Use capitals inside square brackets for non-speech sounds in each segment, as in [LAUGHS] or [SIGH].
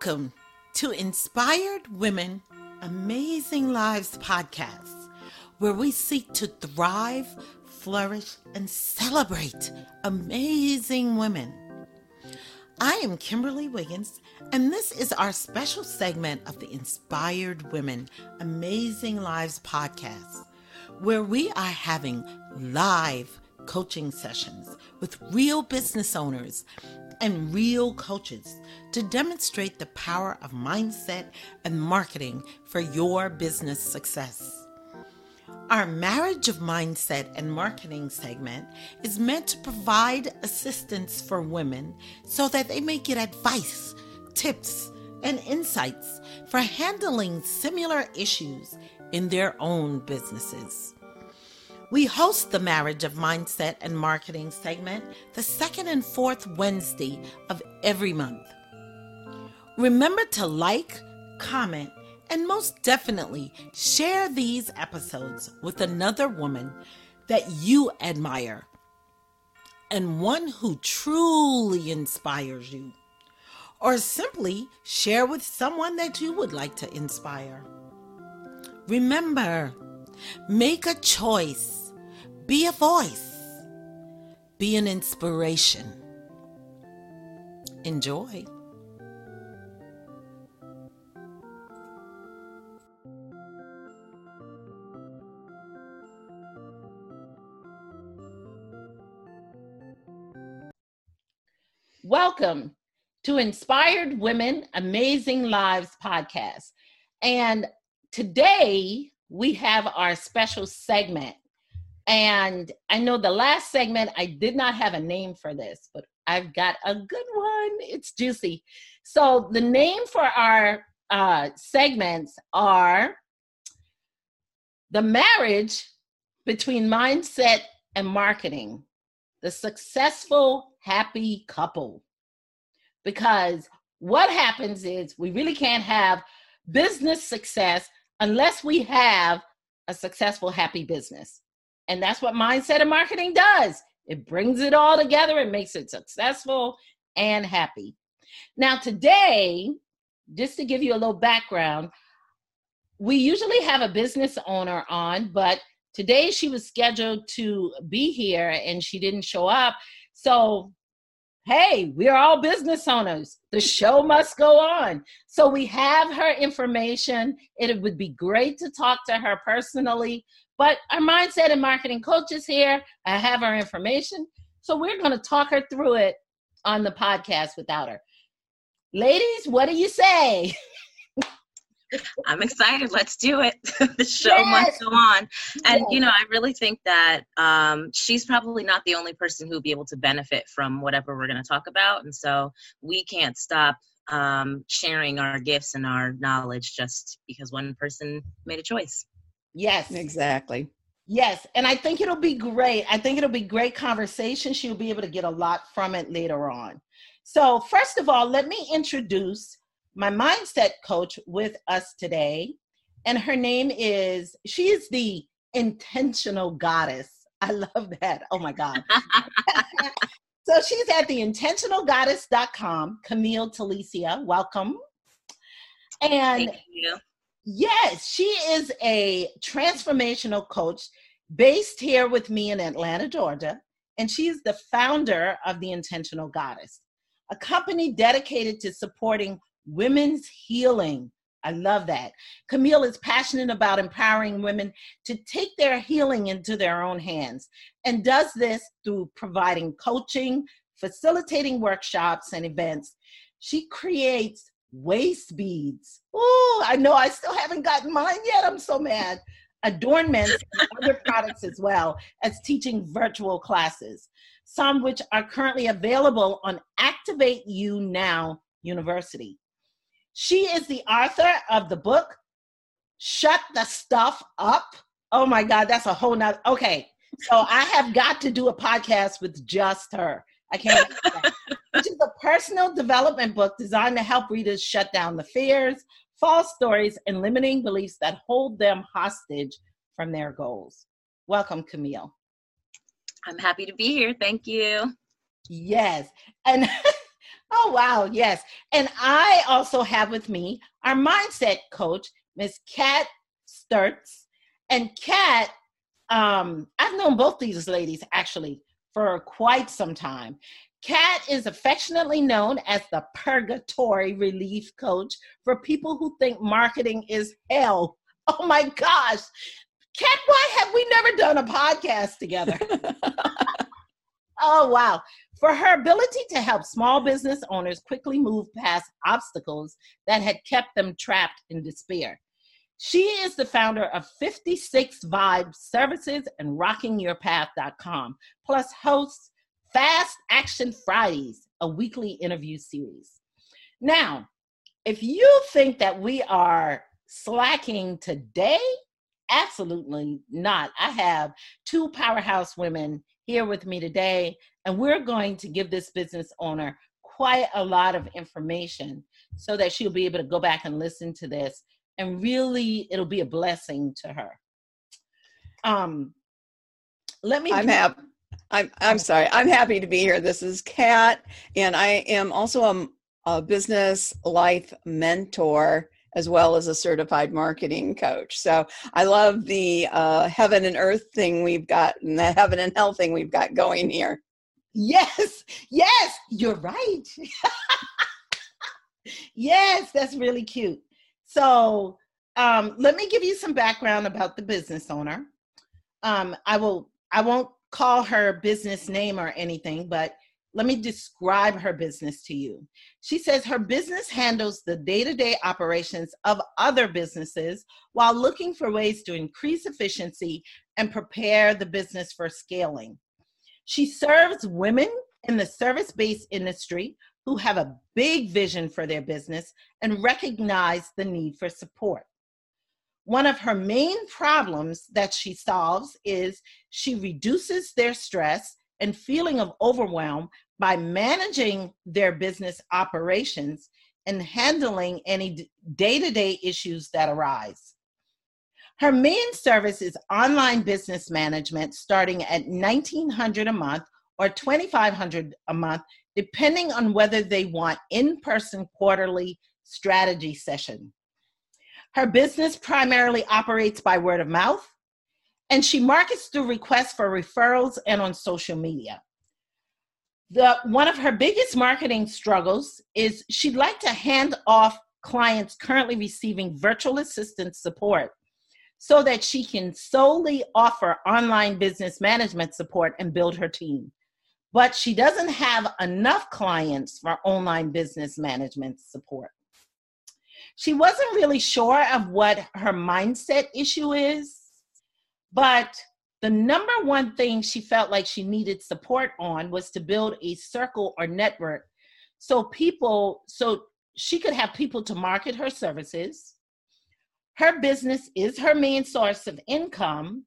Welcome to Inspired Women Amazing Lives podcast, where we seek to thrive, flourish, and celebrate amazing women. I am Kimberly Wiggins, and this is our special segment of the Inspired Women Amazing Lives podcast, where we are having live coaching sessions with real business owners and real coaches to demonstrate the power of mindset and marketing for your business success. Our Marriage of Mindset and Marketing segment is meant to provide assistance for women so that they may get advice, tips, and insights for handling similar issues in their own businesses. We host the Marriage of Mindset and Marketing segment the second and fourth Wednesday of every month. Remember to like, comment, and most definitely share these episodes with another woman that you admire and one who truly inspires you. Or simply share with someone that you would like to inspire. Remember, make a choice be a voice. Be an inspiration. Enjoy. Welcome to Inspired Women Amazing Lives podcast. And today we have our special segment and I know the last segment, I did not have a name for this, but I've got a good one. It's juicy. So the name for our uh, segments are the marriage between mindset and marketing, the successful, happy couple. Because what happens is we really can't have business success unless we have a successful, happy business. And that's what mindset and marketing does. It brings it all together and makes it successful and happy. Now, today, just to give you a little background, we usually have a business owner on, but today she was scheduled to be here and she didn't show up. So, hey, we're all business owners. The show must go on. So, we have her information. It would be great to talk to her personally, but our mindset and marketing coach is here. I have our information. So we're going to talk her through it on the podcast without her. Ladies, what do you say? I'm excited. Let's do it. [LAUGHS] the show yes. must go on. And, yes. you know, I really think that um, she's probably not the only person who'll be able to benefit from whatever we're going to talk about. And so we can't stop um, sharing our gifts and our knowledge just because one person made a choice. Yes. Exactly. Yes. And I think it'll be great. I think it'll be great conversation. She'll be able to get a lot from it later on. So, first of all, let me introduce my mindset coach with us today. And her name is, she is the intentional goddess. [LAUGHS] I love that. Oh my God. [LAUGHS] so she's at the intentionalgoddess.com. Camille Talicia, welcome. And Thank you. Yes, she is a transformational coach based here with me in Atlanta, Georgia, and she is the founder of the Intentional Goddess, a company dedicated to supporting women's healing. I love that. Camille is passionate about empowering women to take their healing into their own hands and does this through providing coaching, facilitating workshops and events. She creates waist beads. Oh, I know I still haven't gotten mine yet. I'm so mad. Adornments and [LAUGHS] other products as well as teaching virtual classes, some which are currently available on Activate You Now University. She is the author of the book Shut the Stuff Up. Oh my God, that's a whole nother. Okay, so I have got to do a podcast with just her. I can't. which is a personal development book designed to help readers shut down the fears, false stories, and limiting beliefs that hold them hostage from their goals. Welcome, Camille. I'm happy to be here. Thank you. Yes. And [LAUGHS] Oh, wow. Yes. And I also have with me our mindset coach, Miss Kat Sturts. And Kat, um, I've known both these ladies actually for quite some time. Kat is affectionately known as the purgatory relief coach for people who think marketing is hell. [LAUGHS] Oh my gosh. Kat, why have we never done a podcast together? [LAUGHS] [LAUGHS] oh, wow. For her ability to help small business owners quickly move past obstacles that had kept them trapped in despair. She is the founder of 56 Vibe Services and RockingYourPath.com, plus hosts Fast Action Fridays, a weekly interview series. Now, if you think that we are slacking today, absolutely not. I have two powerhouse women here with me today, and we're going to give this business owner quite a lot of information so that she'll be able to go back and listen to this and really it'll be a blessing to her. Um, let me. I'm happy. I'm I'm sorry. I'm happy to be here. This is Kat, and I am also a, a business life mentor as well as a certified marketing coach. So I love the uh, heaven and earth thing we've got, and the heaven and hell thing we've got going here. Yes, yes, you're right. [LAUGHS] yes, that's really cute. So um, let me give you some background about the business owner. Um, I will. I won't call her business name or anything, but let me describe her business to you. She says her business handles the day to day operations of other businesses while looking for ways to increase efficiency and prepare the business for scaling. She serves women in the service based industry who have a big vision for their business and recognize the need for support. One of her main problems that she solves is she reduces their stress and feeling of overwhelm by managing their business operations and handling any day to day issues that arise. Her main service is online business management starting at 1900 a month or 2500 a month depending on whether they want in-person quarterly strategy session. Her business primarily operates by word of mouth and she markets through requests for referrals and on social media. The one of her biggest marketing struggles is she'd like to hand off clients currently receiving virtual assistant support so that she can solely offer online business management support and build her team. But she doesn't have enough clients for online business management support. She wasn't really sure of what her mindset issue is, but the number one thing she felt like she needed support on was to build a circle or network so people so she could have people to market her services her business is her main source of income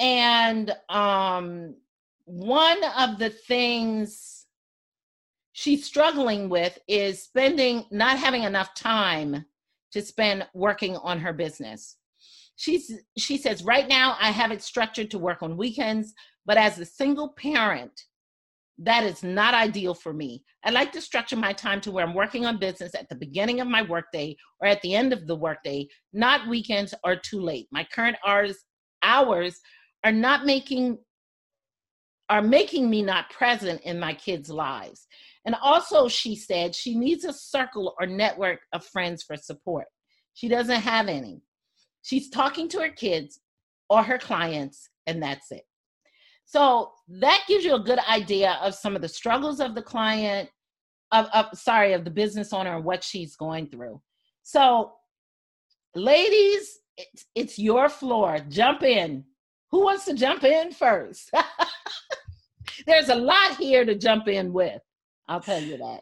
and um, one of the things she's struggling with is spending not having enough time to spend working on her business. She's she says right now i have it structured to work on weekends but as a single parent that is not ideal for me. I like to structure my time to where i'm working on business at the beginning of my workday or at the end of the workday not weekends or too late. My current hours hours are not making are making me not present in my kids lives and also she said she needs a circle or network of friends for support she doesn't have any She's talking to her kids or her clients, and that's it. So that gives you a good idea of some of the struggles of the client, of, of sorry, of the business owner and what she's going through. So, ladies, it's, it's your floor. Jump in. Who wants to jump in first? [LAUGHS] There's a lot here to jump in with. I'll tell you that.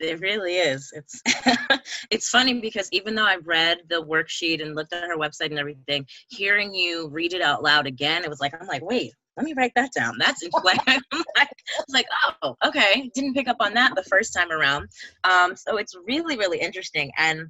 It really is. It's [LAUGHS] it's funny because even though I've read the worksheet and looked at her website and everything, hearing you read it out loud again, it was like I'm like, wait, let me write that down. That's like [LAUGHS] I'm like, I like, oh, okay, didn't pick up on that the first time around. Um, so it's really really interesting. And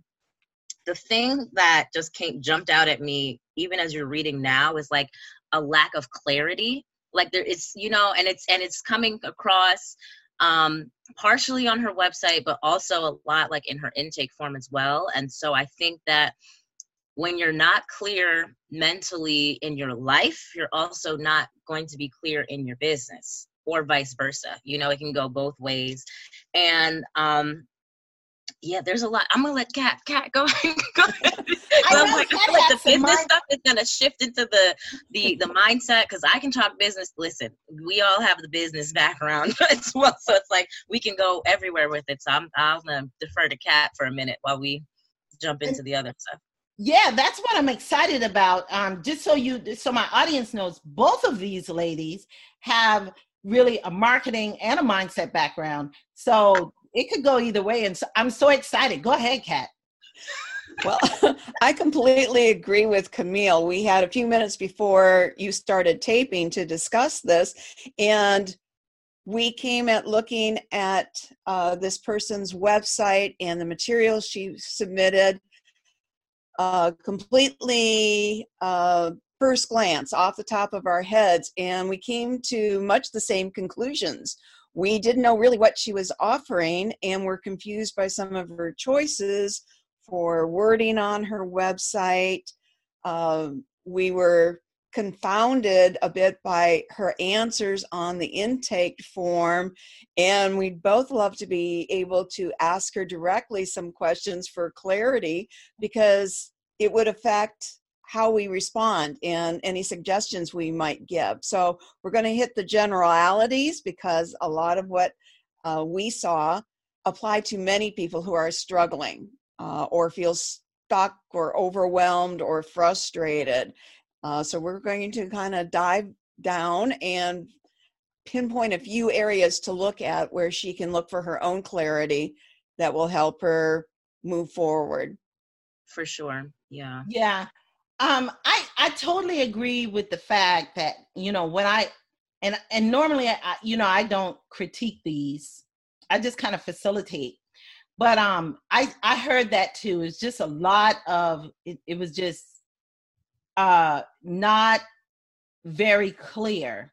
the thing that just came jumped out at me, even as you're reading now, is like a lack of clarity. Like there is, you know, and it's and it's coming across um, partially on her website, but also a lot like in her intake form as well. And so I think that when you're not clear mentally in your life, you're also not going to be clear in your business or vice versa. You know, it can go both ways. And um yeah, there's a lot. I'm gonna let Kat Kat go. [LAUGHS] go [LAUGHS] ahead. I'm like, I feel like the business mind- stuff is gonna shift into the the the mindset because I can talk business. Listen, we all have the business background [LAUGHS] as well, so it's like we can go everywhere with it. So I'm I'm gonna defer to Kat for a minute while we jump into the other stuff. Yeah, that's what I'm excited about. Um, just so you, so my audience knows, both of these ladies have really a marketing and a mindset background. So it could go either way. And so I'm so excited. Go ahead, Kat. Well, [LAUGHS] I completely agree with Camille. We had a few minutes before you started taping to discuss this, and we came at looking at uh, this person's website and the materials she submitted uh, completely uh, first glance off the top of our heads, and we came to much the same conclusions. We didn't know really what she was offering, and were confused by some of her choices for wording on her website. Uh, we were confounded a bit by her answers on the intake form and we'd both love to be able to ask her directly some questions for clarity because it would affect how we respond and any suggestions we might give so we're going to hit the generalities because a lot of what uh, we saw apply to many people who are struggling uh, or feel stuck or overwhelmed or frustrated uh, so we're going to kind of dive down and pinpoint a few areas to look at where she can look for her own clarity that will help her move forward. For sure. Yeah. Yeah. Um, I, I totally agree with the fact that, you know, when I, and, and normally, I, you know, I don't critique these. I just kind of facilitate. But um, I, I heard that too. It's just a lot of, it, it was just uh, not very clear.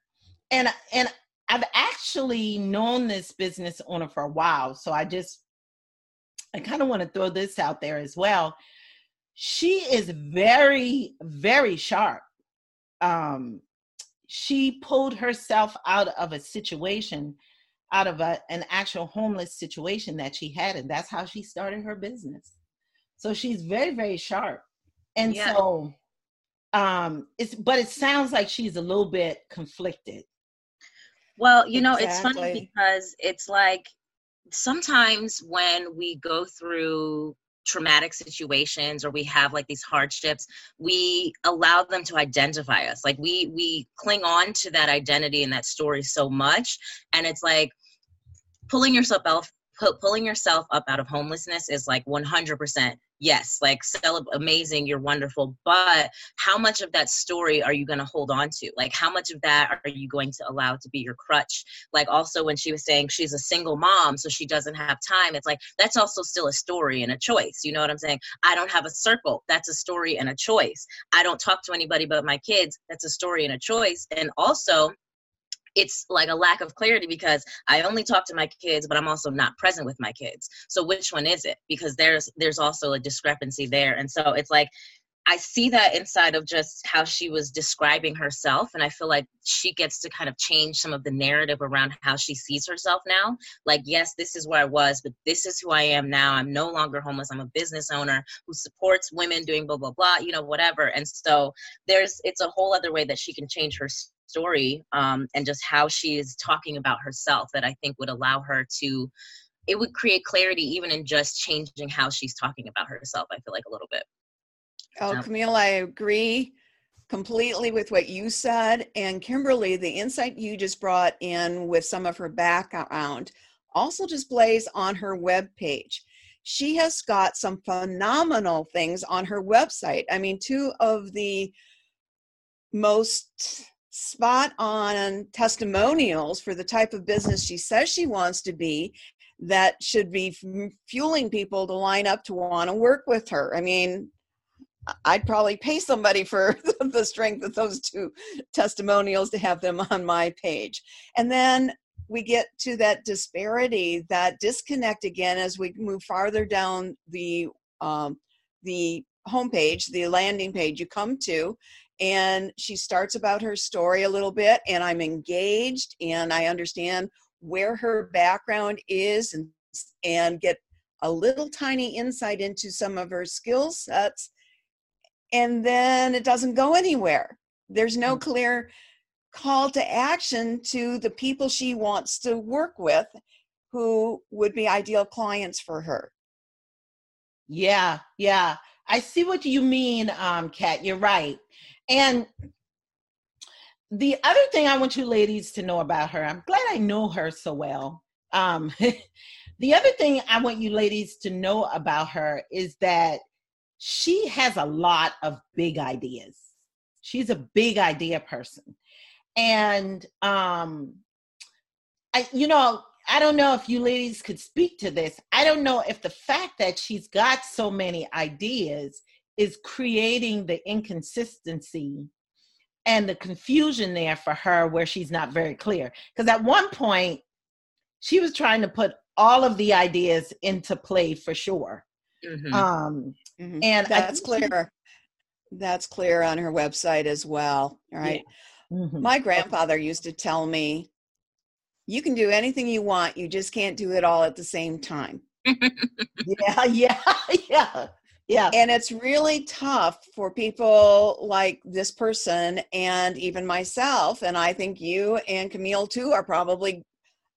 And and I've actually known this business owner for a while, so I just I kind of want to throw this out there as well. She is very very sharp. Um, she pulled herself out of a situation out of a, an actual homeless situation that she had and that's how she started her business so she's very very sharp and yeah. so um it's but it sounds like she's a little bit conflicted well you know exactly. it's funny because it's like sometimes when we go through traumatic situations or we have like these hardships we allow them to identify us. Like we we cling on to that identity and that story so much and it's like pulling yourself out pulling yourself up out of homelessness is like 100% yes like celeb- amazing you're wonderful but how much of that story are you going to hold on to? Like how much of that are you going to allow to be your crutch? Like also when she was saying she's a single mom so she doesn't have time it's like that's also still a story and a choice you know what i'm saying? I don't have a circle that's a story and a choice. I don't talk to anybody but my kids that's a story and a choice and also it's like a lack of clarity because I only talk to my kids, but I'm also not present with my kids. So which one is it? Because there's there's also a discrepancy there. And so it's like I see that inside of just how she was describing herself. And I feel like she gets to kind of change some of the narrative around how she sees herself now. Like, yes, this is where I was, but this is who I am now. I'm no longer homeless. I'm a business owner who supports women doing blah, blah, blah, you know, whatever. And so there's, it's a whole other way that she can change her story um, and just how she is talking about herself that I think would allow her to, it would create clarity even in just changing how she's talking about herself, I feel like a little bit. Oh, Camille, I agree completely with what you said. And Kimberly, the insight you just brought in with some of her background also displays on her web page. She has got some phenomenal things on her website. I mean, two of the most spot on testimonials for the type of business she says she wants to be that should be fueling people to line up to want to work with her. I mean, I'd probably pay somebody for [LAUGHS] the strength of those two testimonials to have them on my page. And then we get to that disparity, that disconnect again as we move farther down the um, the homepage, the landing page you come to, and she starts about her story a little bit, and I'm engaged and I understand where her background is and and get a little tiny insight into some of her skill sets and then it doesn't go anywhere there's no mm. clear call to action to the people she wants to work with who would be ideal clients for her. Yeah, yeah. I see what you mean, um, Kat. You're right. And the other thing I want you ladies to know about her, I'm glad I know her so well. Um, [LAUGHS] the other thing I want you ladies to know about her is that she has a lot of big ideas. She's a big idea person and um i you know i don't know if you ladies could speak to this i don't know if the fact that she's got so many ideas is creating the inconsistency and the confusion there for her where she's not very clear because at one point she was trying to put all of the ideas into play for sure mm-hmm. um mm-hmm. and that's clear that's clear on her website as well right yeah Mm-hmm. My grandfather used to tell me, you can do anything you want, you just can't do it all at the same time. [LAUGHS] [LAUGHS] yeah, yeah, yeah. Yeah. And it's really tough for people like this person and even myself. And I think you and Camille too are probably,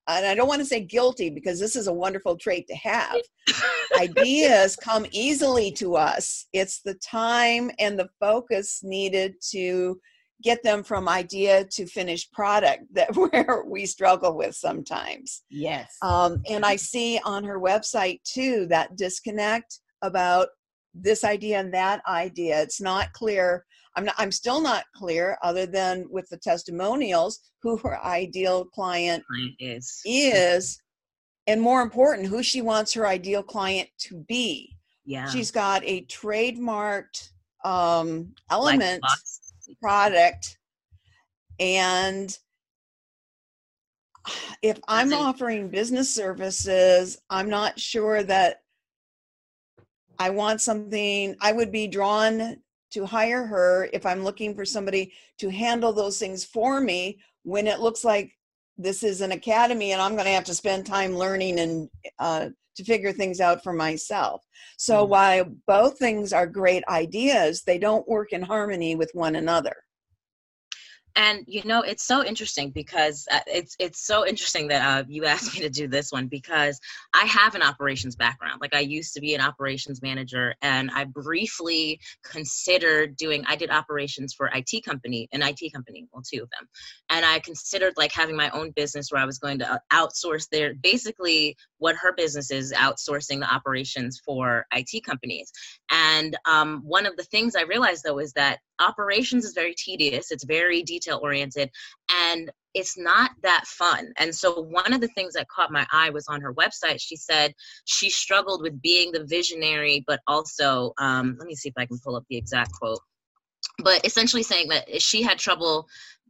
and I don't want to say guilty because this is a wonderful trait to have. [LAUGHS] Ideas come easily to us. It's the time and the focus needed to get them from idea to finished product [LAUGHS] that where we struggle with sometimes yes um, and i see on her website too that disconnect about this idea and that idea. It's not clear i'm not i'm still not clear other than with the testimonials who her ideal client is. is and more important who she wants her ideal client to be. Yeah. She's got a trademarked um element product and if i'm offering business services i'm not sure that i want something i would be drawn to hire her if i'm looking for somebody to handle those things for me when it looks like this is an academy and i'm going to have to spend time learning and uh, to figure things out for myself. So mm. while both things are great ideas, they don't work in harmony with one another and you know it's so interesting because uh, it's it's so interesting that uh, you [LAUGHS] asked me to do this one because i have an operations background. Like i used to be an operations manager and i briefly considered doing i did operations for IT company an IT company well two of them. And i considered like having my own business where i was going to uh, outsource their basically what her business is outsourcing the operations for IT companies. And um, one of the things i realized though is that operations is very tedious it's very detail oriented and it's not that fun. And so one of the things that caught my eye was on her website she said she struggled with being the visionary but also um, let me see if i can pull up the exact quote. But essentially saying that she had trouble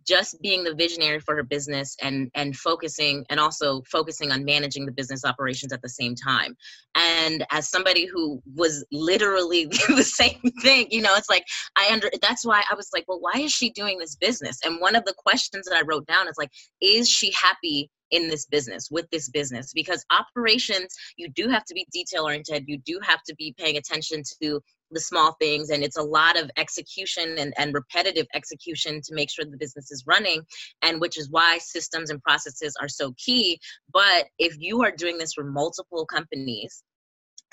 just being the visionary for her business and and focusing and also focusing on managing the business operations at the same time. And as somebody who was literally [LAUGHS] the same thing you know it's like i under that's why i was like well why is she doing this business? And one of the questions that i wrote down is like is she happy in this business with this business because operations you do have to be detail oriented you do have to be paying attention to the small things and it's a lot of execution and, and repetitive execution to make sure the business is running and which is why systems and processes are so key. But if you are doing this for multiple companies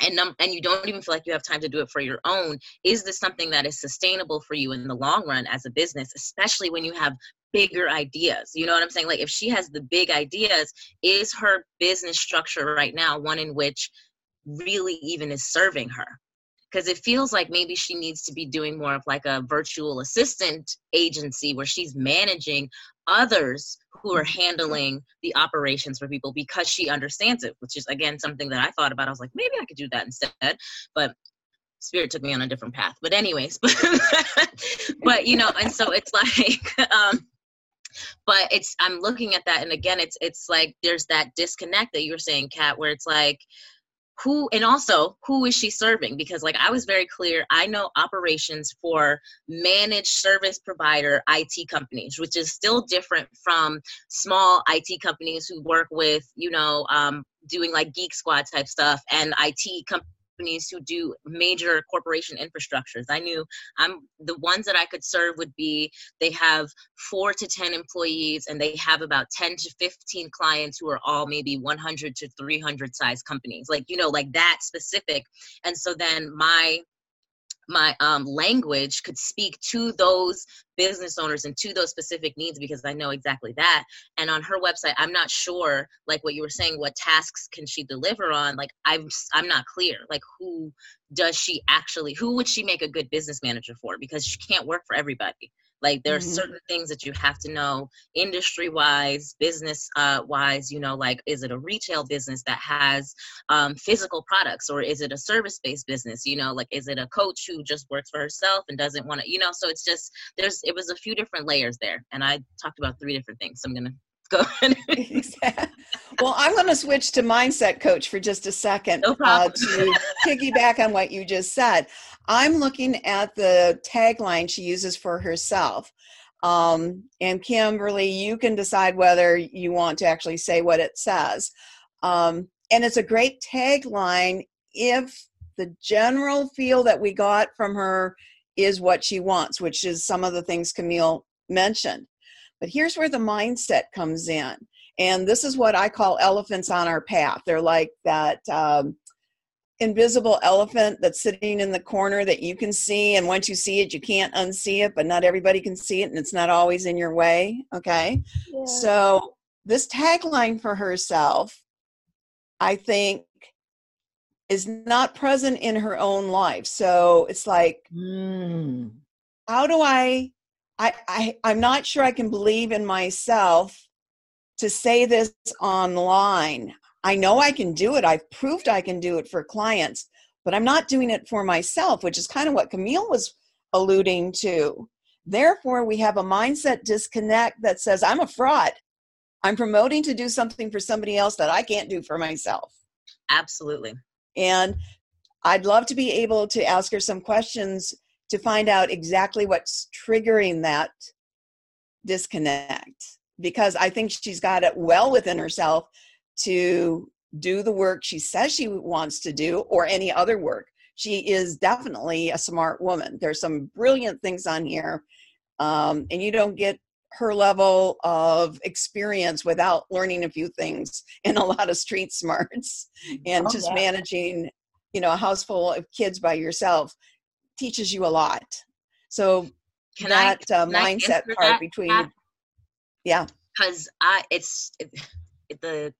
and um, and you don't even feel like you have time to do it for your own is this something that is sustainable for you in the long run as a business especially when you have bigger ideas you know what i'm saying? Like if she has the big ideas is her business structure right now one in which really even is serving her? Because it feels like maybe she needs to be doing more of like a virtual assistant agency where she's managing others who are mm-hmm. handling the operations for people because she understands it which is again something that i thought about i was like maybe i could do that instead but spirit took me on a different path but anyways [LAUGHS] but, but you know and so it's [LAUGHS] like um but it's i'm looking at that and again it's it's like there's that disconnect that you were saying kat where it's like who and also who is she serving? Because like i was very clear i know operations for managed service provider IT companies which is still different from small IT companies who work with you know um, doing like geek squad type stuff and IT companies companies who do major corporation infrastructures. I knew I'm the ones that I could serve would be they have four to 10 employees and they have about 10 to 15 clients who are all maybe 100 to 300 size companies, like, you know, like that specific. And so then my my um, language could speak to those business owners and to those specific needs because I know exactly that. And on her website, I'm not sure, like what you were saying, what tasks can she deliver on? Like I'm, I'm not clear. Like who does she actually? Who would she make a good business manager for? Because she can't work for everybody. Like there are mm-hmm. certain things that you have to know industry wise, business uh, wise, you know, like is it a retail business that has um, physical products or is it a service based business? You know, like is it a coach who just works for herself and doesn't want to, you know, so it's just, there's, it was a few different layers there. And I talked about three different things. So I'm going to go [LAUGHS] ahead. [LAUGHS] well, I'm going to switch to mindset coach for just a second no uh, to piggyback on what you just said. I'm looking at the tagline she uses for herself. Um, and Kimberly, you can decide whether you want to actually say what it says. Um, and it's a great tagline if the general feel that we got from her is what she wants, which is some of the things Camille mentioned. But here's where the mindset comes in. And this is what I call elephants on our path. They're like that um, invisible elephant that's sitting in the corner that you can see and once you see it you can't unsee it but not everybody can see it and it's not always in your way okay yeah. so this tagline for herself i think is not present in her own life so it's like mm. how do I, I i i'm not sure i can believe in myself to say this online I know I can do it. I've proved I can do it for clients, but I'm not doing it for myself, which is kind of what Camille was alluding to. Therefore, we have a mindset disconnect that says, I'm a fraud. I'm promoting to do something for somebody else that I can't do for myself. Absolutely. And I'd love to be able to ask her some questions to find out exactly what's triggering that disconnect because I think she's got it well within herself to do the work she says she wants to do or any other work. She is definitely a smart woman. There's some brilliant things on here, um, and you don't get her level of experience without learning a few things [LAUGHS] and a lot of street smarts and oh, just yeah. managing you know a house full of kids by yourself teaches you a lot. So can that I, uh, mindset part that, between yeah. Because i it's it, the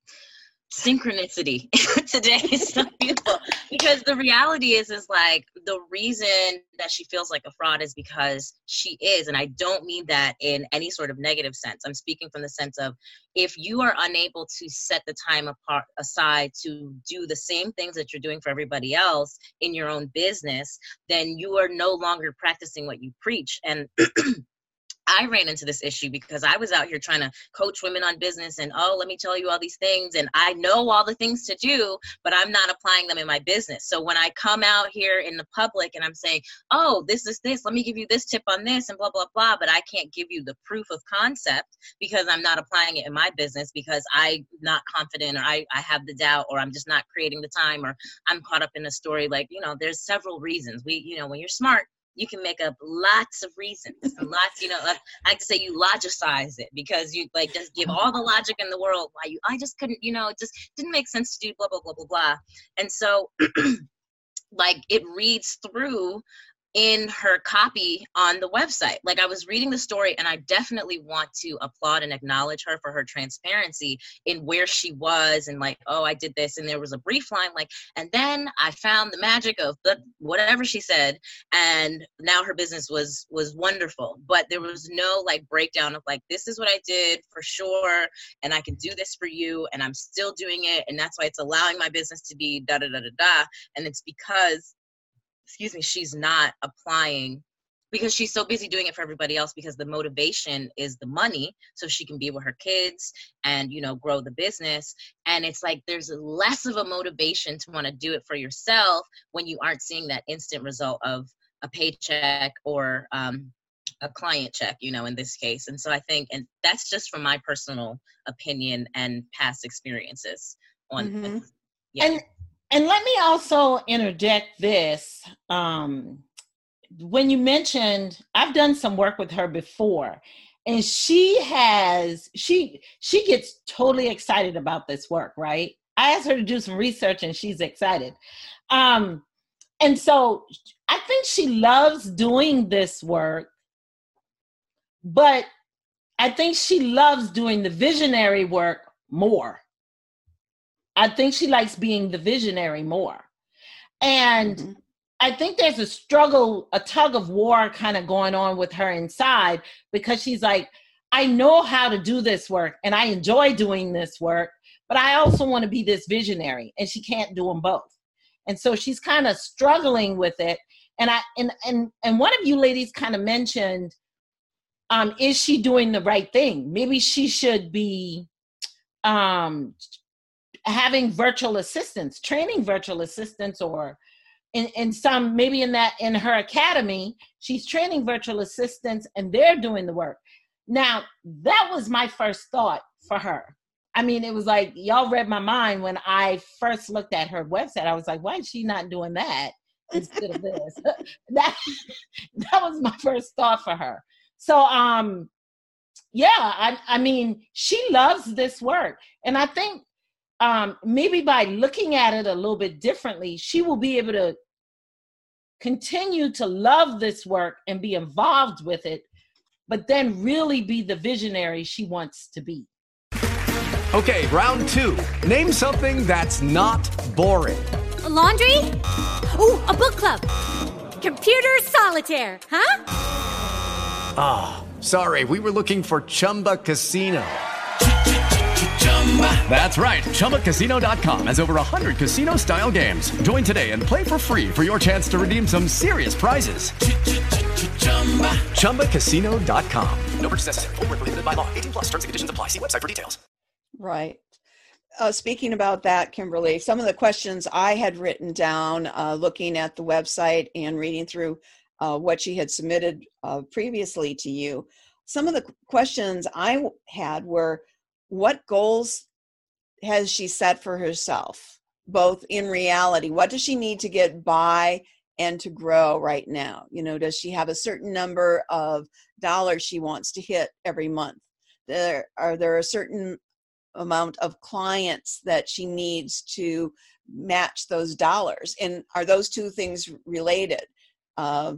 synchronicity today is so beautiful because the reality is is like the reason that she feels like a fraud is because she is and i don't mean that in any sort of negative sense. I'm speaking from the sense of if you are unable to set the time apart aside to do the same things that you're doing for everybody else in your own business then you are no longer practicing what you preach. And [CLEARS THROAT] I ran into this issue because I was out here trying to coach women on business and oh, let me tell you all these things and I know all the things to do, but I'm not applying them in my business. So when I come out here in the public and I'm saying, "Oh, this is this, let me give you this tip on this and blah blah blah," but I can't give you the proof of concept because I'm not applying it in my business because I'm not confident or I I have the doubt or I'm just not creating the time or I'm caught up in a story like, you know, there's several reasons. We, you know, when you're smart, you can make up lots of reasons lots you know i like to say you logicize it because you like just give all the mm-hmm. logic in the world why you i just couldn't you know it just didn't make sense to do blah blah blah blah blah. And so [CLEARS THROAT] like it reads through in her copy on the website. Like I was reading the story and I definitely want to applaud and acknowledge her for her transparency in where she was and like, oh, I did this and there was a brief line like and then I found the magic of the whatever she said and now her business was was wonderful. But there was no like breakdown of like this is what I did for sure and I can do this for you and I'm still doing it and that's why it's allowing my business to be da da da da da and it's because excuse me, she's not applying because she's so busy doing it for everybody else because the motivation is the money so she can be with her kids and you know grow the business and it's like there's less of a motivation to want to do it for yourself when you aren't seeing that instant result of a paycheck or um, a client check you know in this case and so i think and that's just from my personal opinion and past experiences on mm-hmm. yeah. and and let me also interject this um when you mentioned i've done some work with her before and she has she she gets totally excited about this work right? I asked her to do some research and she's excited. Um and so i think she loves doing this work but i think she loves doing the visionary work more i think she likes being the visionary more and mm-hmm. I think there's a struggle, a tug of war kind of going on with her inside because she's like, I know how to do this work and I enjoy doing this work, but I also want to be this visionary and she can't do them both. And so she's kind of struggling with it. And I and and and one of you ladies kind of mentioned um is she doing the right thing? Maybe she should be um having virtual assistants, training virtual assistants or in, in some maybe in that in her academy she's training virtual assistants and they're doing the work. Now that was my first thought for her. I mean it was like y'all read my mind when i first looked at her website. I was like why is she not doing that instead of this? [LAUGHS] [LAUGHS] That that was my first thought for her. So um yeah i i mean she loves this work. And i think um, maybe by looking at it a little bit differently, she will be able to continue to love this work and be involved with it, but then really be the visionary she wants to be. Okay, round two. Name something that's not boring. A laundry? Ooh, a book club. Computer solitaire, huh? Ah, oh, sorry, we were looking for Chumba Casino. That's right. ChumbaCasino.com has over 100 casino style games. Join today and play for free for your chance to redeem some serious prizes. ChumbaCasino.com. No purchase necessary. Full prohibited by law. 18 plus terms and conditions apply. See website for details. Right. Uh, speaking about that, Kimberly, some of the questions I had written down uh, looking at the website and reading through uh, what she had submitted uh, previously to you, some of the questions I had were what goals has she set for herself both in reality? What does she need to get by and to grow right now? You know does she have a certain number of dollars she wants to hit every month? There are there a certain amount of clients that she needs to match those dollars? And are those two things related? Uh,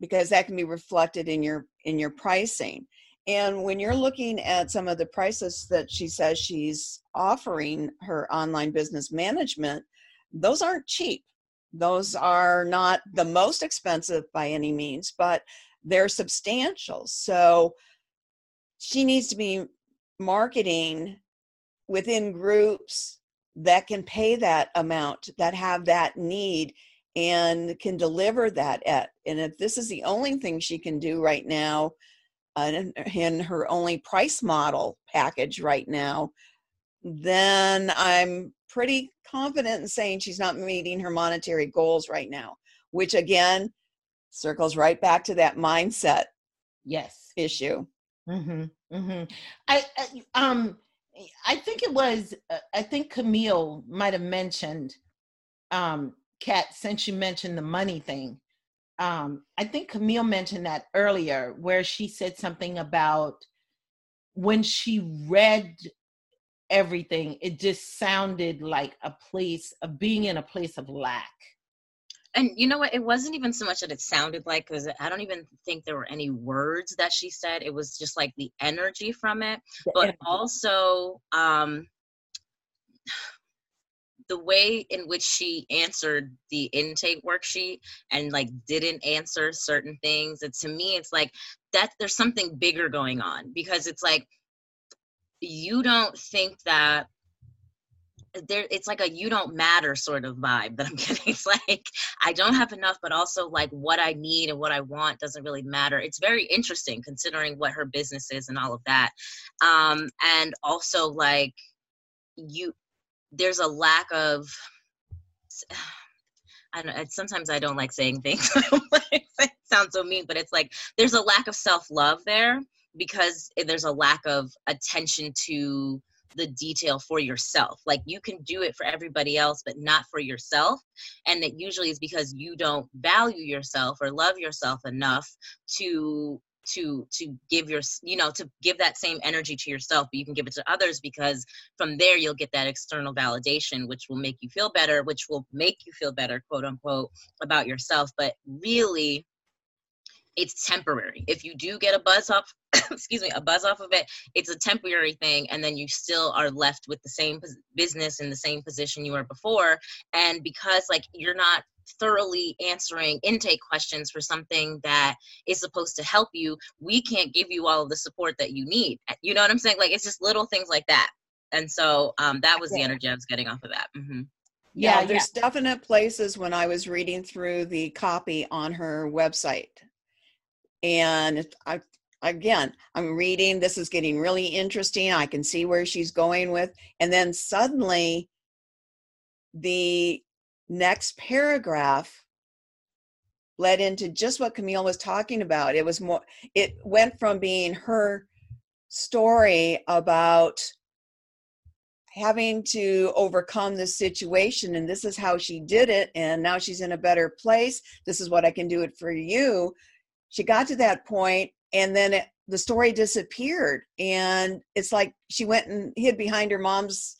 because that can be reflected in your in your pricing and when you're looking at some of the prices that she says she's offering her online business management, those aren't cheap. Those are not the most expensive by any means, but they're substantial. So she needs to be marketing within groups that can pay that amount, that have that need and can deliver that at. And if this is the only thing she can do right now, uh, in her only price model package right now, then I'm pretty confident in saying she's not meeting her monetary goals right now, which again circles right back to that mindset yes issue. Mm-hmm, mm-hmm. I, I um I think it was uh, I think Camille might have mentioned um Kat since you mentioned the money thing um, I think Camille mentioned that earlier, where she said something about when she read everything, it just sounded like a place of being in a place of lack. And you know what? It wasn't even so much that it sounded like, because I don't even think there were any words that she said. It was just like the energy from it. The but energy. also, um, the way in which she answered the intake worksheet and like didn't answer certain things it, to me it's like that there's something bigger going on because it's like you don't think that there it's like a you don't matter sort of vibe that i'm [LAUGHS] getting. It's like i don't have enough but also like what i need and what i want doesn't really matter. It's very interesting considering what her business is and all of that. Um and also like you there's a lack of [SIGHS] I don't sometimes I don't like saying things. [LAUGHS] it [LAUGHS] sounds so mean, but it's like there's a lack of self-love there because there's a lack of attention to the detail for yourself. Like you can do it for everybody else, but not for yourself. And it usually is because you don't value yourself or love yourself enough to to to give your you know to give that same energy to yourself but you can give it to others because from there you'll get that external validation which will make you feel better which will make you feel better quote unquote about yourself but really it's temporary. If you do get a buzz off, [COUGHS] excuse me, a buzz off of it, it's a temporary thing, and then you still are left with the same business in the same position you were before. And because like you're not thoroughly answering intake questions for something that is supposed to help you, we can't give you all of the support that you need. You know what I'm saying? Like it's just little things like that. And so um, that was the energy I was getting off of that. Mm-hmm. Yeah, yeah, there's yeah. definite places when I was reading through the copy on her website and I, again i'm reading this is getting really interesting i can see where she's going with and then suddenly the next paragraph led into just what camille was talking about. It was more it went from being her story about having to overcome this situation and this is how she did it and now she's in a better place this is what i can do it for you. She got to that point and then it, the story disappeared and it's like she went and hid behind her mom's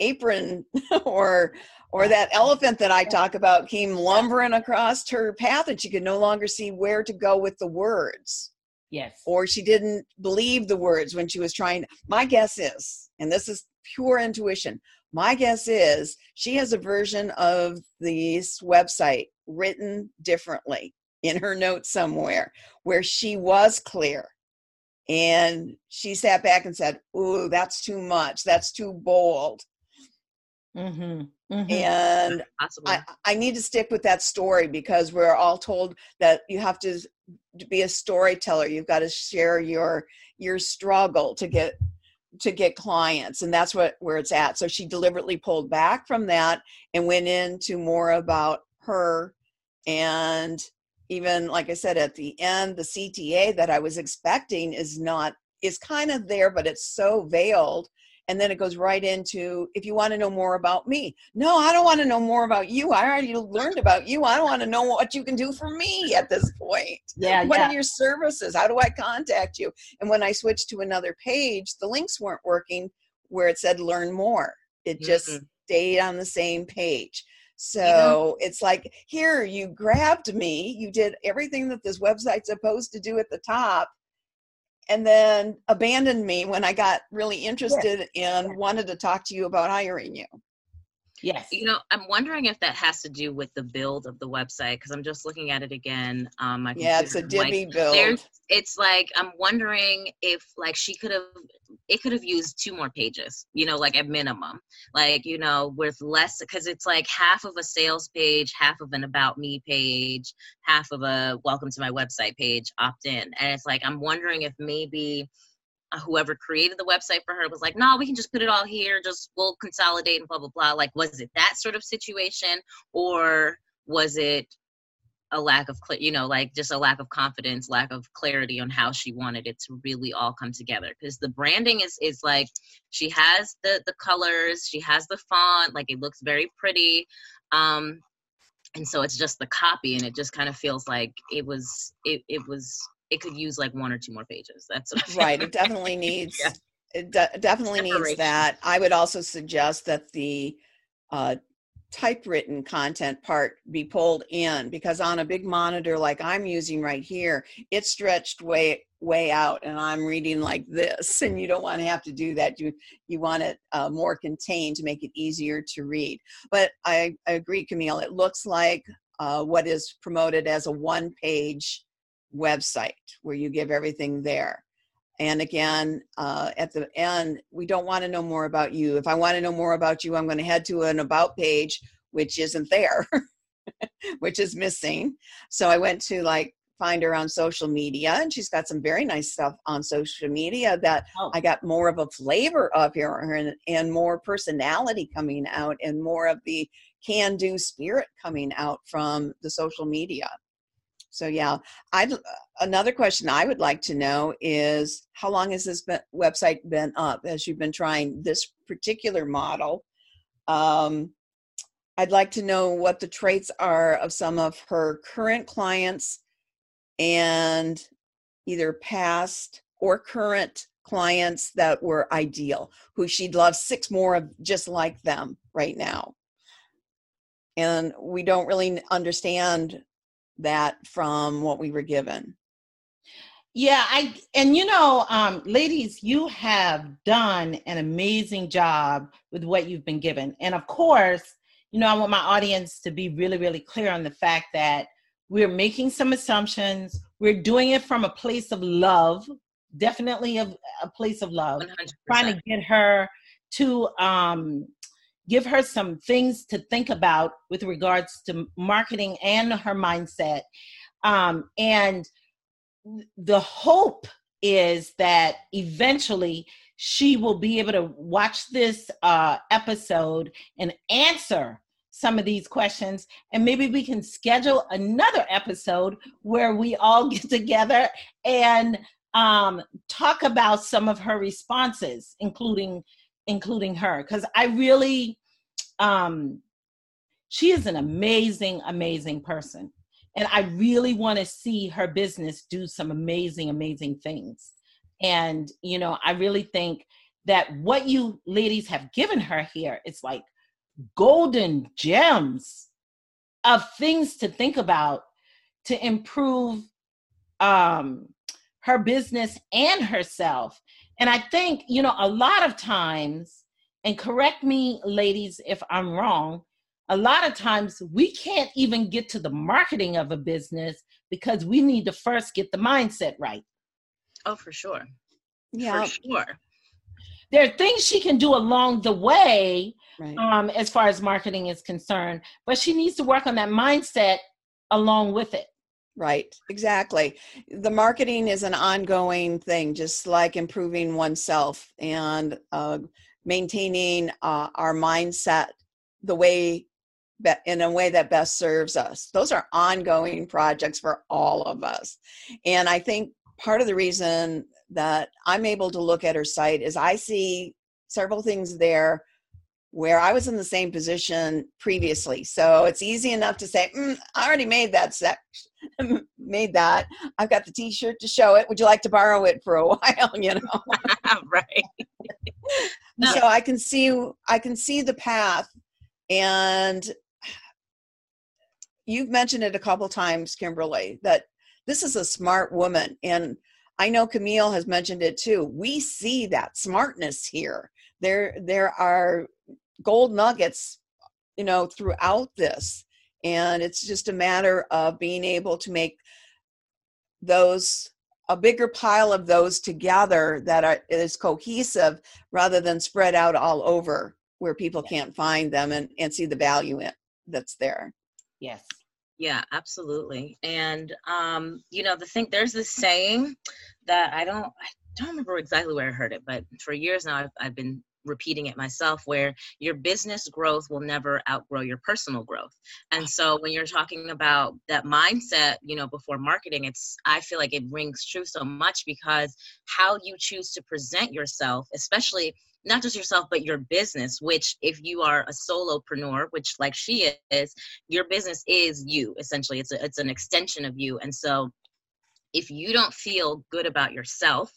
apron [LAUGHS] or or that elephant that I talk about came lumbering across her path and she could no longer see where to go with the words. Yes. Or she didn't believe the words when she was trying. My guess is, and this is pure intuition, my guess is she has a version of this website written differently in her notes somewhere where she was clear and she sat back and said ooh that's too much that's too bold mm-hmm. Mm-hmm. and I, I need to stick with that story because we're all told that you have to, to be a storyteller you've got to share your your struggle to get to get clients and that's what where it's at so she deliberately pulled back from that and went into more about her and even like I said at the end, the CTA that I was expecting is not is kind of there, but it's so veiled. And then it goes right into if you want to know more about me. No, I don't want to know more about you. I already learned about you. I don't want to know what you can do for me at this point. Yeah. What yeah. are your services? How do I contact you? And when I switched to another page, the links weren't working where it said learn more. It just mm-hmm. stayed on the same page. So it's like, here, you grabbed me, you did everything that this website's supposed to do at the top, and then abandoned me when I got really interested and wanted to talk to you about hiring you. Yes. You know, I'm wondering if that has to do with the build of the website because I'm just looking at it again. Um, yeah, it's a Divi like, build. It's like I'm wondering if like she could have, it could have used two more pages. You know, like at minimum, like you know, with less because it's like half of a sales page, half of an about me page, half of a welcome to my website page, opt in, and it's like I'm wondering if maybe whoever created the website for her was like, no, we can just put it all here, just we'll consolidate and blah blah blah. Like, was it that sort of situation, or was it a lack of you know like just a lack of confidence lack of clarity on how she wanted it to really all come together because the branding is is like she has the the colors she has the font like it looks very pretty um and so it's just the copy and it just kind of feels like it was it, it was it could use like one or two more pages. That's right. It definitely [LAUGHS] needs. yeah. It de- definitely needs that. I would also suggest that the uh, typewritten content part be pulled in because on a big monitor like I'm using right here, it's stretched way way out, and I'm reading like this. [LAUGHS] And you don't want to have to do that. You you want it uh, more contained to make it easier to read. But I, I agree, Camille. It looks like uh, what is promoted as a one page website where you give everything there. and again, uh, at the end, we don't want to know more about you. If I want to know more about you, I'm going to head to an about page, which isn't there, [LAUGHS] which is missing. So I went to like find her on social media, and she's got some very nice stuff on social media that oh. I got more of a flavor of here and, and more personality coming out and more of the can do spirit coming out from the social media. So yeah, I another question I would like to know is how long has this been, website been up as you've been trying this particular model? Um, I'd like to know what the traits are of some of her current clients and either past or current clients that were ideal, who she'd love six more of just like them right now. And we don't really understand that from what we were given. Yeah, I and you know, um, ladies, you have done an amazing job with what you've been given. And of course, you know, I want my audience to be really, really clear on the fact that we're making some assumptions. We're doing it from a place of love, definitely a, a place of love, 100%. trying to get her to um, give her some things to think about with regards to marketing and her mindset. Um, and the hope is that eventually she will be able to watch this uh, episode and answer some of these questions and maybe we can schedule another episode where we all [LAUGHS] get together and um, talk about some of her responses including including her because I really, um, she is an amazing, amazing person. And I really want to see her business do some amazing, amazing things. And, you know, I really think that what you ladies have given her here, it's like golden gems of things to think about to improve um, her business and herself and I think, you know, a lot of times, and correct me, ladies, if I'm wrong, a lot of times we can't even get to the marketing of a business because we need to first get the mindset right. Oh, for sure. Yeah. For sure. There are things she can do along the way right. um, as far as marketing is concerned, but she needs to work on that mindset along with it. Right, exactly. The marketing is an ongoing thing, just like improving oneself and uh, maintaining uh, our mindset the way in a way that best serves us. Those are ongoing projects for all of us. And I think part of the reason that I'm able to look at her site is I see several things there where I was in the same position previously. So it's easy enough to say, mm, I already made that set, [LAUGHS] made that. I've got the T-shirt to show it. Would you like to borrow it for a [LAUGHS] while? You know, [LAUGHS] right. no. So I can see, I can see the path, and you've mentioned it a couple times, Kimberly, that this is a smart woman, and I know Camille has mentioned it too. We see that smartness here. There, there are gold nuggets, you know, throughout this. And it's just a matter of being able to make those a bigger pile of those together that are, is cohesive rather than spread out all over where people can't find them and, and see the value in, that's there. Yes. Yeah, absolutely. And um, you know, the thing there's this saying that I don't I don't remember exactly where I heard it, but for years now I've, I've been repeating it myself where your business growth will never outgrow your personal growth. And so when you're talking about that mindset you know before marketing it's i feel like it rings true so much because how you choose to present yourself especially not just yourself but your business which if you are a solopreneur which like she is your business is you essentially. It's a, it's an extension of you. And so if you don't feel good about yourself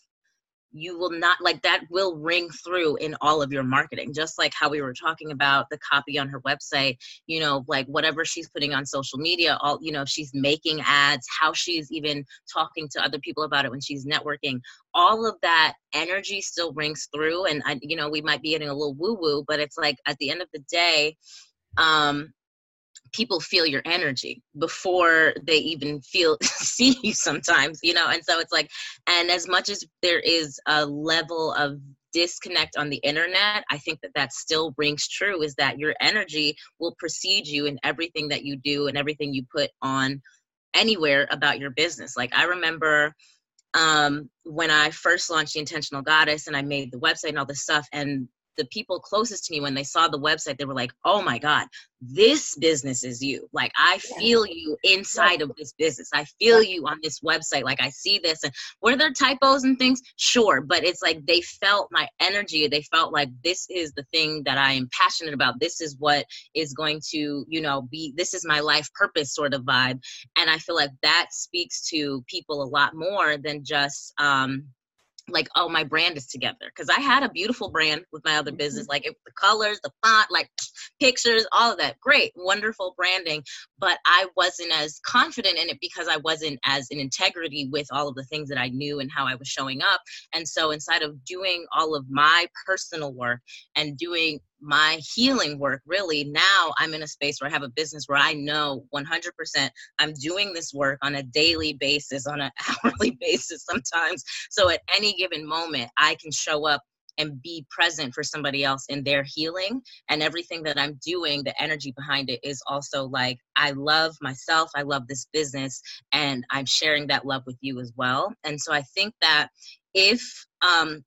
you will not like that will ring through in all of your marketing just like how we were talking about the copy on her website you know like whatever she's putting on social media all you know she's making ads how she's even talking to other people about it when she's networking all of that energy still rings through and I, you know we might be getting a little woo woo but it's like at the end of the day um people feel your energy before they even feel [LAUGHS] see you sometimes you know? And so it's like and as much as there is a level of disconnect on the internet i think that that still rings true is that your energy will precede you in everything that you do and everything you put on anywhere about your business. Like i remember um, when I first launched the Intentional Goddess and I made the website and all this stuff, and the people closest to me when they saw the website they were like oh my god this business is you. Like i feel you inside of this business. I feel you on this website. Like i see this. And were there typos and things? Sure but it's like they felt my energy. They felt like this is the thing that i am passionate about. This is what is going to you know be this is my life purpose sort of vibe. And i feel like that speaks to people a lot more than just um like oh my brand is together because i had a beautiful brand with my other business mm-hmm. like it, the colors the font like [SNIFFS] pictures all of that great wonderful branding but i wasn't as confident in it because i wasn't as in integrity with all of the things that i knew and how i was showing up and so inside of doing all of my personal work and doing my healing work really now i'm in a space where i have a business where i know 100% i'm doing this work on a daily basis on an [LAUGHS] hourly basis sometimes. So at any given moment i can show up and be present for somebody else in their healing and everything that i'm doing the energy behind it is also like i love myself i love this business and i'm sharing that love with you as well. And so i think that if um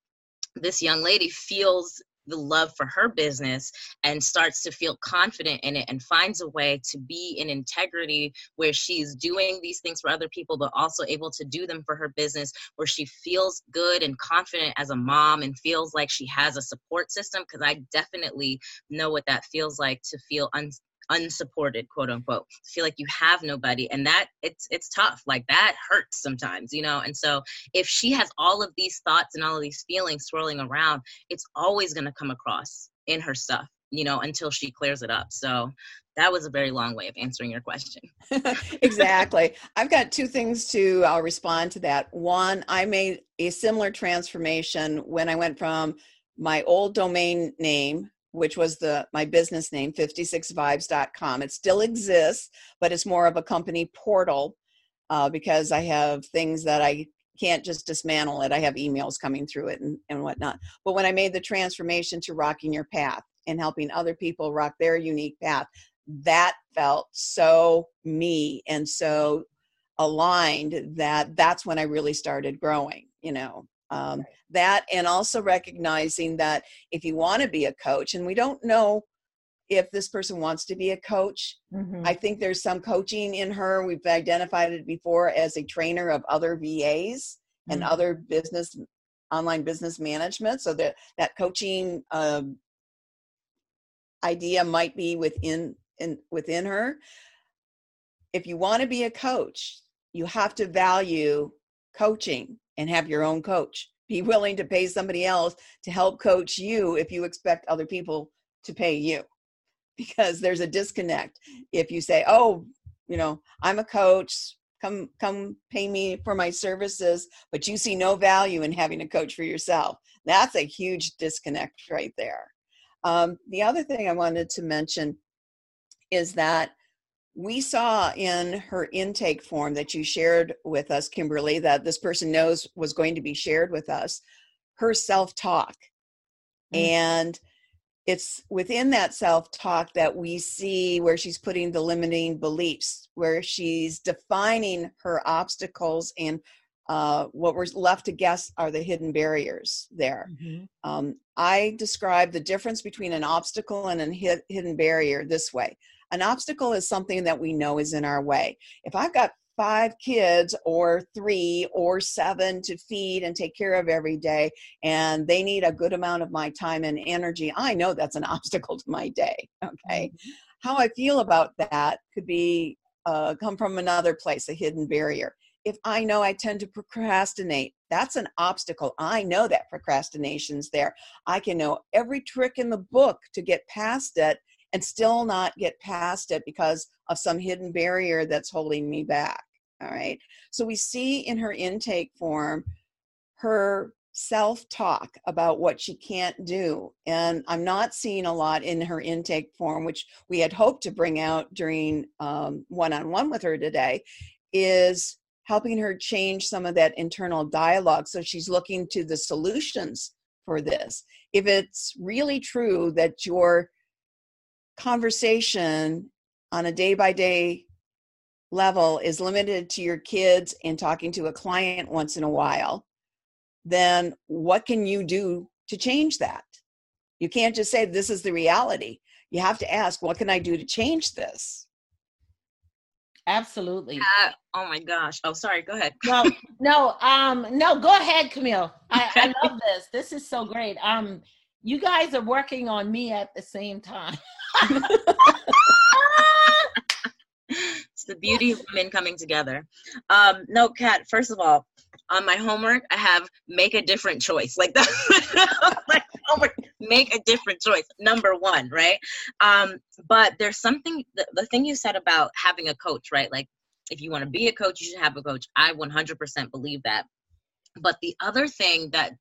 this young lady feels the love for her business and starts to feel confident in it and finds a way to be in integrity where she's doing these things for other people but also able to do them for her business where she feels good and confident as a mom and feels like she has a support system because I definitely know what that feels like to feel un- unsupported quote unquote feel like you have nobody and that it's it's tough like that hurts sometimes you know and so if she has all of these thoughts and all of these feelings swirling around it's always going to come across in her stuff you know until she clears it up so that was a very long way of answering your question. [LAUGHS] [LAUGHS] Exactly. I've got two things to i'll respond to that. One i made a similar transformation when i went from my old domain name which was the my business name 56vibes.com it still exists but it's more of a company portal uh, because i have things that i can't just dismantle it. I have emails coming through it and, and whatnot. But when i made the transformation to rocking your path and helping other people rock their unique path that felt so me and so aligned that that's when i really started growing you know um, that and also recognizing that if you want to be a coach and we don't know if this person wants to be a coach. Mm-hmm. i think there's some coaching in her. We've identified it before as a trainer of other VAs mm-hmm. and other business online business management. So that that coaching um, idea might be within in within her. If you want to be a coach you have to value coaching and have your own coach. Be willing to pay somebody else to help coach you if you expect other people to pay you. Because there's a disconnect. If you say, "Oh, you know, I'm a coach, come come pay me for my services," but you see no value in having a coach for yourself. That's a huge disconnect right there. Um, the other thing I wanted to mention is that we saw in her intake form that you shared with us, Kimberly, that this person knows was going to be shared with us, her self talk. Mm-hmm. And it's within that self talk that we see where she's putting the limiting beliefs, where she's defining her obstacles and uh, what we're left to guess are the hidden barriers there. Mm-hmm. Um, I describe the difference between an obstacle and a hidden barrier this way an obstacle is something that we know is in our way. If I've got five kids or three or seven to feed and take care of every day and they need a good amount of my time and energy i know that's an [LAUGHS] obstacle to my day okay mm-hmm. how i feel about that could be uh, come from another place a hidden barrier if i know i tend to procrastinate that's an obstacle i know that procrastination's there i can know every trick in the book to get past it and still not get past it because of some hidden barrier that's holding me back. All right. So we see in her intake form her self talk about what she can't do. And I'm not seeing a lot in her intake form, which we had hoped to bring out during one on one with her today, is helping her change some of that internal dialogue. So she's looking to the solutions for this. If it's really true that your conversation on a day by day level is limited to your kids and talking to a client once in a while, then what can you do to change that? You can't just say, This is the reality. You have to ask, What can I do to change this? Absolutely. Uh, oh my gosh. Oh, sorry. Go ahead. no, [LAUGHS] no, um, no. Go ahead, Camille. I, I love this. This is so great. Um, you guys are working on me at the same time. [LAUGHS] it's the beauty of women coming together. Um, no, Kat. First of all, on my homework, I have make a different choice. Like [LAUGHS] that. like homework, make a different choice. Number one, right? Um, but there's something. The, the thing you said about having a coach, right? Like if you want to be a coach, you should have a coach. I 100% believe that. But the other thing that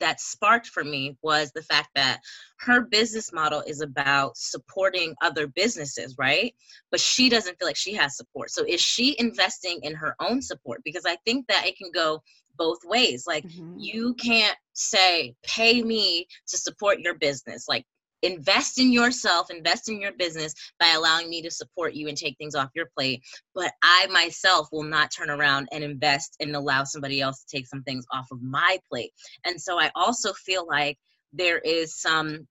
that sparked for me was the fact that her business model is about supporting other businesses, right? But she doesn't feel like she has support. So is she investing in her own support? Because I think that it can go both ways. Like mm-hmm. you can't say, pay me to support your business. Like invest in yourself, invest in your business by allowing me to support you and take things off your plate. But I myself will not turn around and invest and allow somebody else to take some things off of my plate. And so I also feel like there is some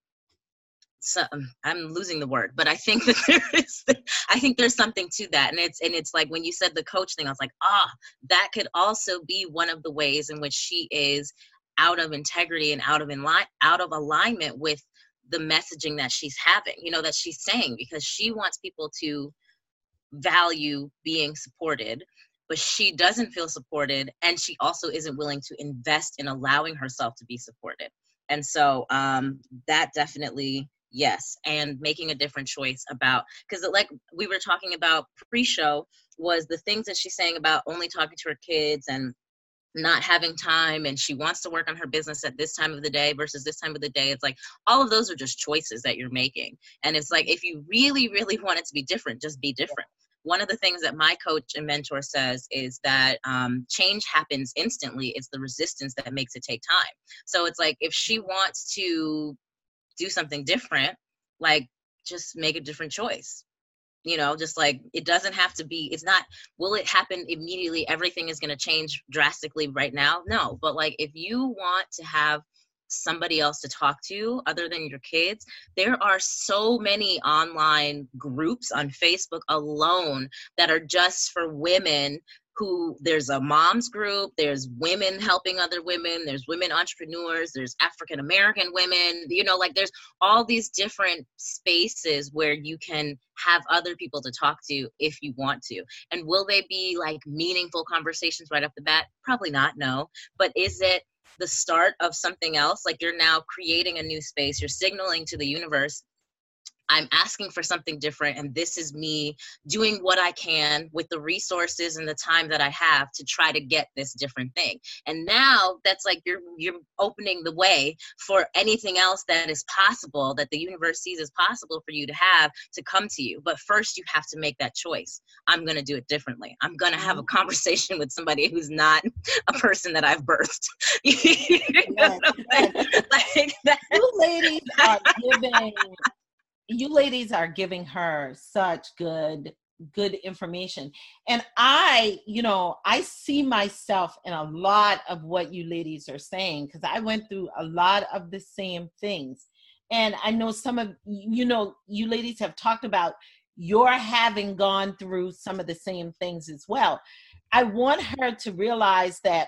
some I'm losing the word, but I think [LAUGHS] that there is I think there's something to that. And it's and it's like when you said the coach thing, I was like, ah, that could also be one of the ways in which she is out of integrity and out of in line out of alignment with the messaging that she's having, you know, that she's saying, because she wants people to value being supported, but she doesn't feel supported. And she also isn't willing to invest in allowing herself to be supported. And so um, that definitely, yes. And making a different choice about, because like we were talking about pre show, was the things that she's saying about only talking to her kids and not having time and she wants to work on her business at this time of the day versus this time of the day it's like all of those are just choices that you're making. And it's like if you really really [LAUGHS] want it to be different just be different. One of the things that my coach and mentor says is that um, change happens instantly it's the resistance that makes it take time. So it's like if she wants to do something different like just make a different choice you know just like it doesn't have to be it's not will it happen immediately? Everything is going to change drastically right now? No but like if you want to have somebody else to talk to other than your kids there are so many online groups on facebook alone that are just for women who there's a moms group, there's women helping other women, there's women entrepreneurs, there's African American women, you know, like there's all these different spaces where you can have other people to talk to if you want to. And will they be like meaningful conversations right off the bat? Probably not, no. But is it the start of something else? Like you're now creating a new space, you're signaling to the universe I'm asking for something different, and this is me doing what I can with the resources and the time that I have to try to get this different thing. And now that's like you're you're opening the way for anything else that is possible that the universe sees as possible for you to have to come to you. But first, you have to make that choice. I'm going to do it differently. I'm going to have a mm-hmm. conversation with somebody who's not a person that I've birthed. [LAUGHS] you know, [LAUGHS] like, like that. You ladies are giving you ladies are giving her such good good information. And i you know i see myself in a lot of what you ladies are saying because i went through a lot of the same things. And i know some of you know you ladies have talked about your having gone through some of the same things as well. I want her to realize that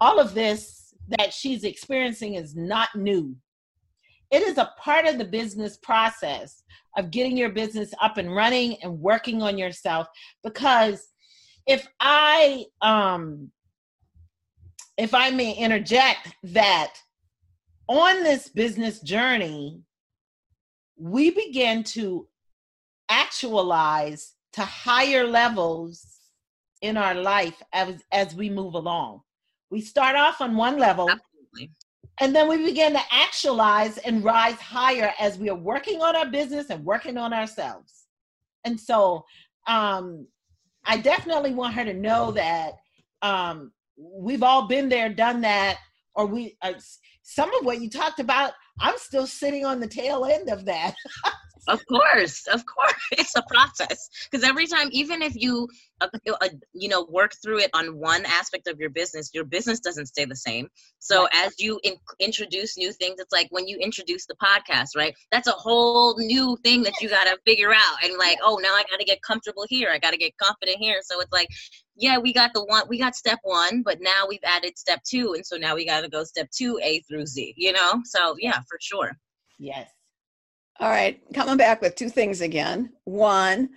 all of this that she's experiencing is not new it is a part of the business process of getting your business up and running and working on yourself because if i um if i may interject that on this business journey we begin to actualize to higher levels in our life as as we move along we start off on one level. And then we begin to actualize and rise higher as we are working on our business and working on ourselves. And so um, I definitely want her to know that um, we've all been there, done that, or we, uh, some of what you talked about, I'm still sitting on the tail end of that. [LAUGHS] of course of course. [LAUGHS] It's a process. Because every time even if you uh, uh, you know work through it on one aspect of your business your business doesn't stay the same. So right. as you in- introduce new things it's like when you introduce the podcast right? That's a whole new thing that you got to figure out and like oh now i got to get comfortable here. I got to get confident here. So it's like yeah we got the one we got step one but now we've added step two. And so now we got to go step two a through z you know? So yeah for sure. Yes all right, coming back with two things again. One,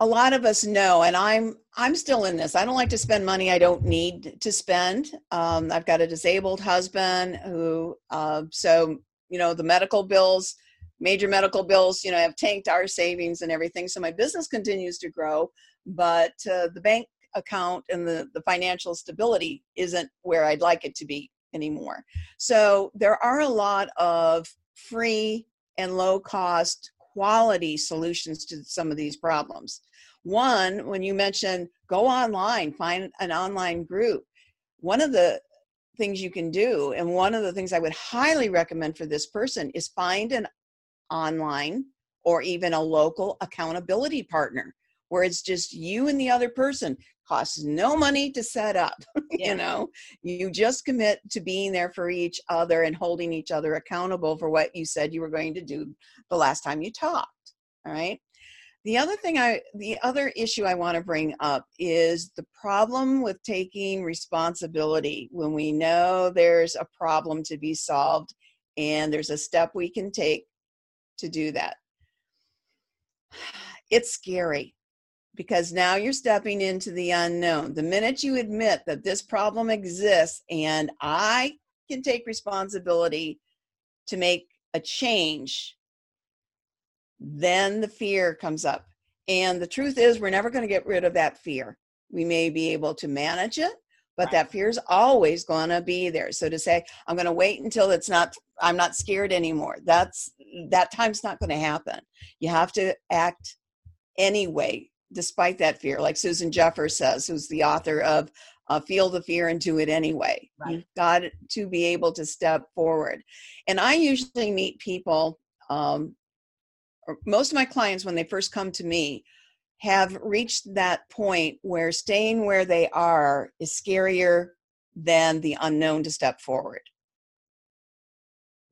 a lot of us know, and I'm I'm still in this. I don't like to spend money I don't need to spend. Um, I've got a disabled husband who, uh, so you know, the medical bills, major medical bills, you know, have tanked our savings and everything. So my business continues to grow, but uh, the bank account and the the financial stability isn't where I'd like it to be anymore. So there are a lot of free and low cost quality solutions to some of these problems. One, when you mentioned go online, find an online group, one of the things you can do, and one of the things I would highly recommend for this person is find an online or even a local accountability partner where it's just you and the other person costs no money to set up [LAUGHS] yeah. you know? You just commit to being there for each other and holding each other accountable for what you said you were going to do the last time you talked all right? The other thing i the other issue i want to bring up is the problem with taking responsibility when we know there's a problem to be solved and there's a step we can take to do that. [SIGHS] It's scary because now you're stepping into the unknown. The minute you admit that this problem exists and I can take responsibility to make a change, then the fear comes up. And the truth is, we're never going to get rid of that fear. We may be able to manage it, but right. that fear is always going to be there. So to say, I'm going to wait until it's not, I'm not scared anymore, that's, that time's not going to happen. You have to act anyway despite that fear, like Susan Jeffers says, who's the author of uh, Feel the Fear and Do It Anyway. Right. You've got to be able to step forward. And I usually meet people, um, most of my clients, when they first come to me, have reached that point where staying where they are is scarier than the unknown to step forward.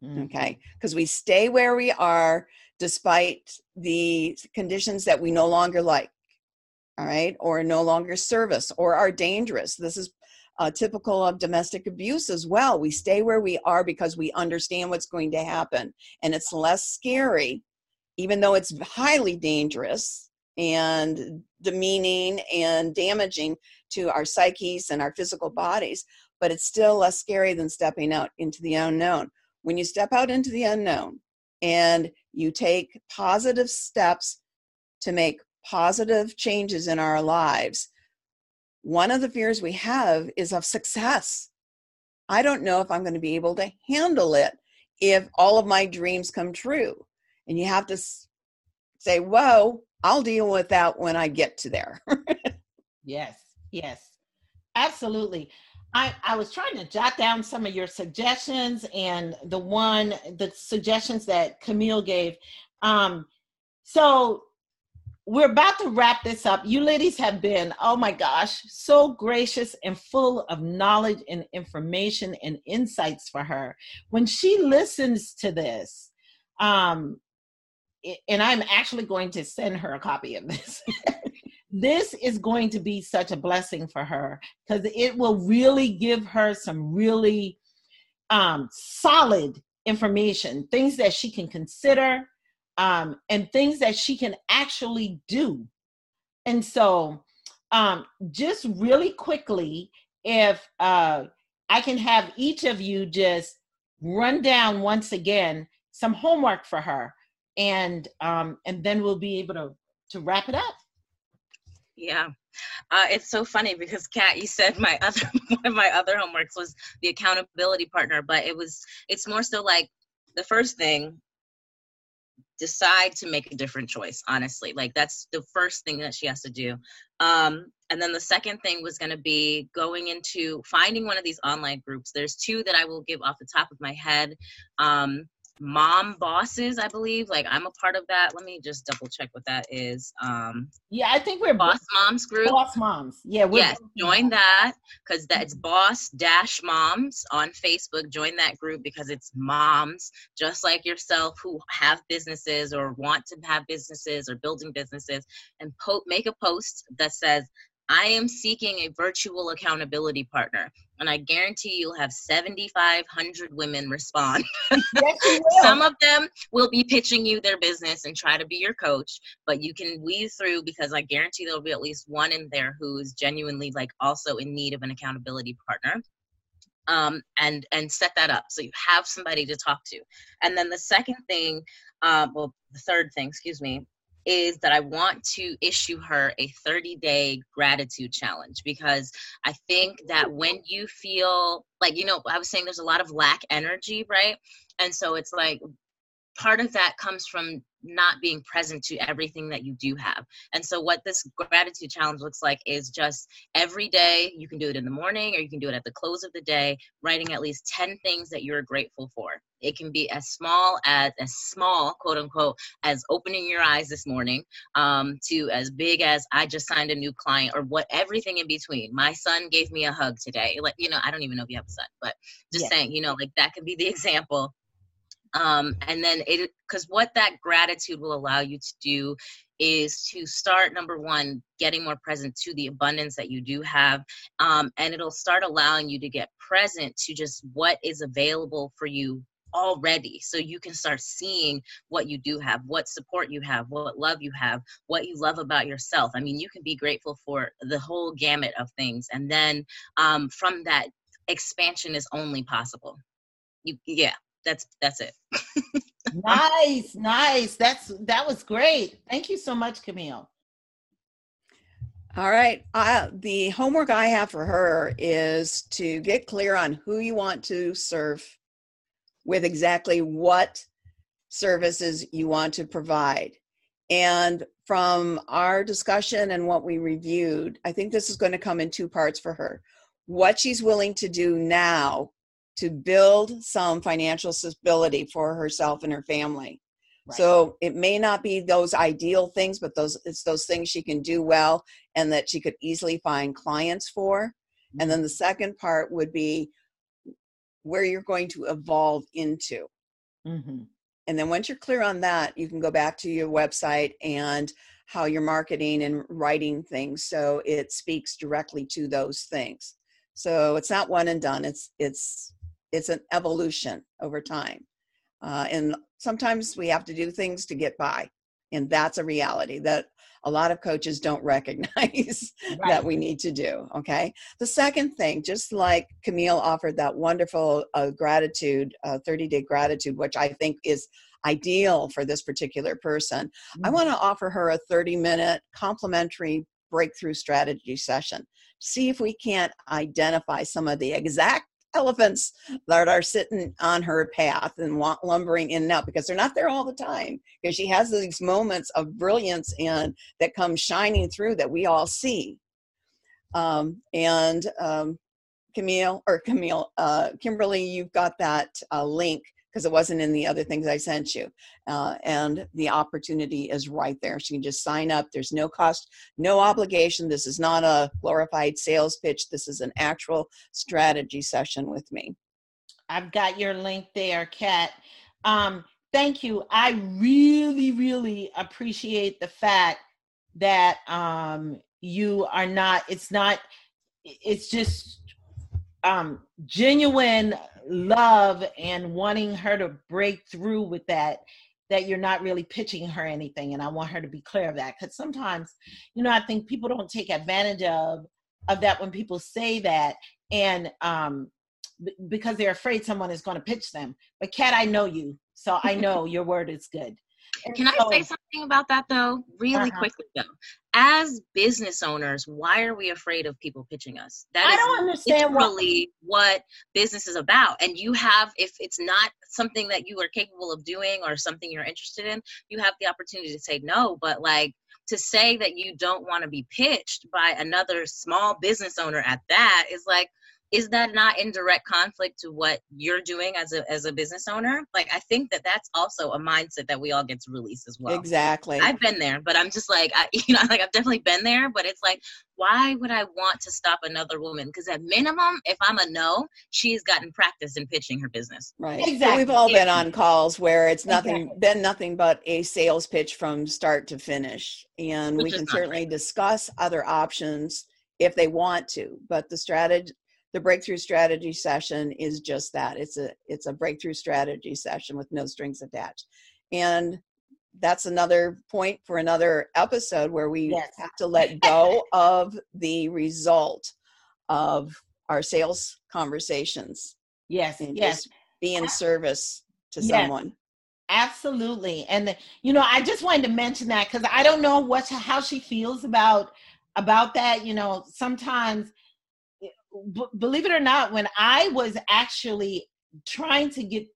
Mm-hmm. Okay, because we stay where we are despite the conditions that we no longer like all right, or no longer service or are dangerous. This is uh, typical of domestic abuse as well. We stay where we are because we understand what's going to happen, and it's less scary, even though it's highly dangerous and demeaning and damaging to our psyches and our physical bodies, but it's still less scary than stepping out into the unknown. When you step out into the unknown and you take positive steps to make positive changes in our lives, one of the fears we have is of success. I don't know if I'm going to be able to handle it if all of my dreams come true. And you have to say, whoa, I'll deal with that when I get to there. [LAUGHS] yes, yes, absolutely. I, I was trying to jot down some of your suggestions and the one, the suggestions that Camille gave. Um, so we're about to wrap this up. You ladies have been, oh my gosh, so gracious and full of knowledge and information and insights for her. When she listens to this, um, and I'm actually going to send her a copy of this. [LAUGHS] this is going to be such a blessing for her because it will really give her some really um, solid information, things that she can consider, um, and things that she can actually do. And so, um, just really quickly, if uh, I can have each of you just run down once again some homework for her, and um, and then we'll be able to to wrap it up. Yeah. Uh, it's so funny because Kat, you said my [LAUGHS] other one of my other homeworks was the accountability partner, but it was it's more so like the first thing decide to make a different choice honestly like that's the first thing that she has to do. Um, and then the second thing was going to be going into finding one of these online groups. There's two that i will give off the top of my head um, mom bosses i believe. Like i'm a part of that. Let me just double check what that is. Um yeah i think we're boss moms group. Boss moms. Yeah we're yes join that because that's boss dash moms on facebook. Join that group because it's moms just like yourself who have businesses or want to have businesses or building businesses and po- make a post that says I am seeking a virtual accountability partner, and I guarantee you'll have 7,500 women respond. [LAUGHS] yes, Some of them will be pitching you their business and try to be your coach, but you can weave through because I guarantee there'll be at least one in there who is genuinely like also in need of an accountability partner. Um, and and set that up so you have somebody to talk to. And then the second thing, uh, well, the third thing, excuse me, is that I want to issue her a 30 day gratitude challenge because I think that when you feel like, you know, I was saying there's a lot of lack energy, right? And so it's like part of that comes from not being present to everything that you do have. And so, what this gratitude challenge looks like is just every day, you can do it in the morning or you can do it at the close of the day, writing at least 10 things that you're grateful for. It can be as small as, as small, quote unquote, as opening your eyes this morning, um, to as big as I just signed a new client or what everything in between. My son gave me a hug today. Like, you know, I don't even know if you have a son, but just yeah. saying, you know, like that could be the [LAUGHS] example um, and then it because what that gratitude will allow you to do is to start number one getting more present to the abundance that you do have um, and it'll start allowing you to get present to just what is available for you already so you can start seeing what you do have what support you have what love you have what you love about yourself. I mean you can be grateful for the whole gamut of things and then um, from that expansion is only possible. You yeah that's that's it. nice, nice. That's that was great. Thank you so much, Camille. All right. Uh, the homework I have for her is to get clear on who you want to serve with exactly what services you want to provide. And from our discussion and what we reviewed, I think this is going to come in two parts for her. What she's willing to do now to build some financial stability for herself and her family. Right. So it may not be those ideal things, but those it's those things she can do well and that she could easily find clients for. Mm-hmm. And then mm-hmm. the second part would be where you're going to evolve into. Mm-hmm. And then once you're clear on that, you can go back to your website and how you're marketing and writing things so it speaks directly to those things. So it's not one and done. It's it's it's an evolution over time. Uh, and sometimes we have to do things to get by. And that's a reality that a lot of coaches don't [LAUGHS] recognize right. that we need to do. Okay. The second thing, just like Camille offered that wonderful uh, gratitude, uh, 30 day gratitude, which I think is ideal for this particular person, mm-hmm. I want to offer her a 30 minute complimentary breakthrough strategy session. See if we can't identify some of the exact elephants that are sitting on her path and lumbering in and out because they're not there all the time because she has these moments of brilliance and that come shining through that we all see. Um, and um, camille or camille uh, kimberly you've got that uh, link because it wasn't in the other things I sent you. Uh, and the opportunity is right there. So you can just sign up. There's no cost, no obligation. This is not a glorified sales pitch. This is an actual strategy session with me. I've got your link there, Kat. Um, thank you. I really, really appreciate the fact that um, you are not, it's not, it's just um, genuine love and wanting her to break through with that that you're not really pitching her anything and i want her to be clear of that because sometimes you know i think people don't take advantage of of that when people say that and um b- because they're afraid someone is going to pitch them. But kat i know you so i [LAUGHS] know your word is good Can I say something about that though? Really Uh-huh. quickly though. As business owners, why are we afraid of people pitching us? That I is don't understand why. literally what business is about. And you have, if it's not something that you are capable of doing or something you're interested in, you have the opportunity to say no. But like to say that you don't want to be pitched by another small business owner at that is like, is that not in direct conflict to what you're doing as a as a business owner? Like I think that that's also a mindset that we all get to release as well. exactly. I've been there, but I'm just like, I, [LAUGHS] you know, like I've definitely been there, but it's like, why would I want to stop another woman? Because at minimum, if I'm a no, she's gotten practice in pitching her business. Right. So Exactly. we've all been on calls where it's nothing Exactly. been nothing but a sales pitch from start to finish. And we Which is can not certainly discuss other options if they want to. But the strategy the breakthrough strategy session is just that. It's a it's a breakthrough strategy session with no strings attached. And that's another point for another episode where we Yes. have to let go of the result of our sales conversations Yes, and yes. be in service to Yes. someone. Absolutely. And the- you know, I just wanted to mention that because I don't know what how she feels about about that. You know, sometimes b- believe it or not, when I was actually trying to get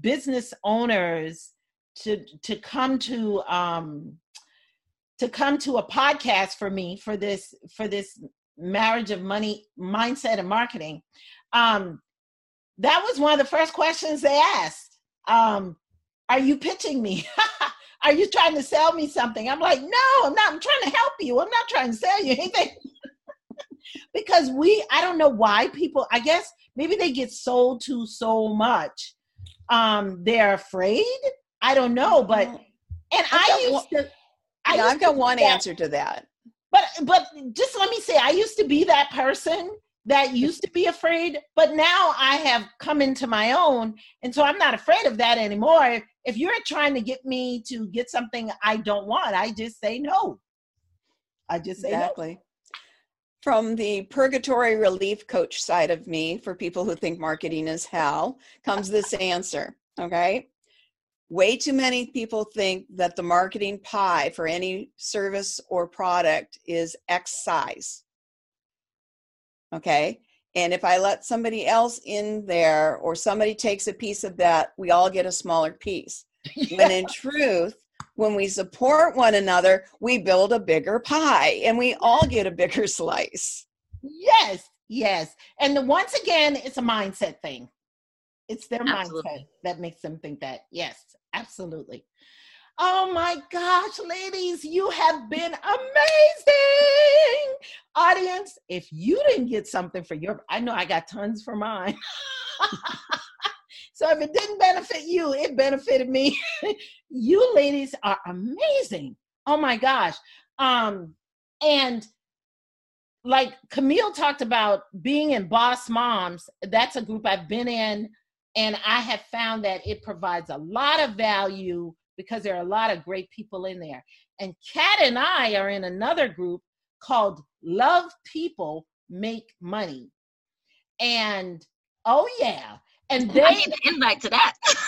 business owners to to come to um to come to a podcast for me for this for this marriage of money mindset and marketing um that was one of the first questions they asked. Um are you pitching me? [LAUGHS] Are you trying to sell me something? I'm like no i'm not i'm trying to help you. I'm not trying to sell you anything because we i don't know why people i guess maybe they get sold to so much um they're afraid i don't know but and I've I used one, to i yeah, used i've got one that. answer to that. but but just let me say i used to be that person that used to be afraid but now i have come into my own and so i'm not afraid of that anymore if you're trying to get me to get something i don't want i just say no i just say no. From the purgatory relief coach side of me, for people who think marketing is hell, comes this answer. Okay. Way too many people think that the marketing pie for any service or product is X size. Okay. And if I let somebody else in there or somebody takes a piece of that, we all get a smaller piece. [LAUGHS] When in truth, when we support one another, we build a bigger pie and we all get a bigger [LAUGHS] slice. yes yes. And then once again it's a mindset thing. It's their mindset that makes them think that. Yes absolutely. Oh my gosh ladies you have been amazing! Audience if you didn't get something for your i know i got tons for mine. [LAUGHS] So if it didn't benefit you it benefited me [LAUGHS] you ladies are amazing oh my gosh um and like Camille talked about being in Boss Moms, that's a group I've been in, and I have found that it provides a lot of value because there are a lot of great people in there. And Kat and I are in another group called Love People Make Money. And oh yeah, and I they need an invite to that. [LAUGHS]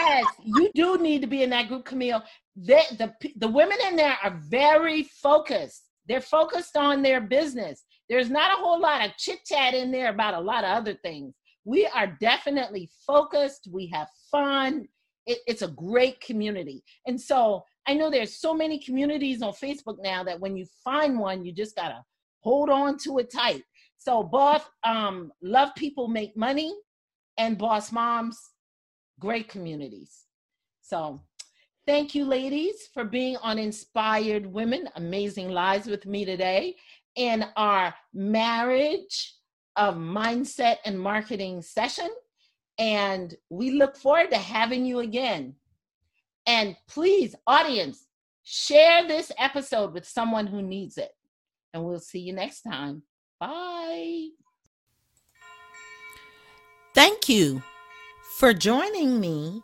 yes, you do need to be in that group, Camille. They, the the women in there are very focused. They're focused on their business. There's not a whole lot of chit chat in there about a lot of other things. We are definitely focused. We have fun. It, it's a great community. And so I know there's so many communities on Facebook now that when you find one, you just gotta hold on to it tight. So both um, love people make money and boss moms great communities. So, thank you, ladies, for being on Inspired Women Amazing Lives with me today in our marriage of mindset and marketing session. And we look forward to having you again. And please, audience, share this episode with someone who needs it. And we'll see you next time. Bye. Thank you for joining me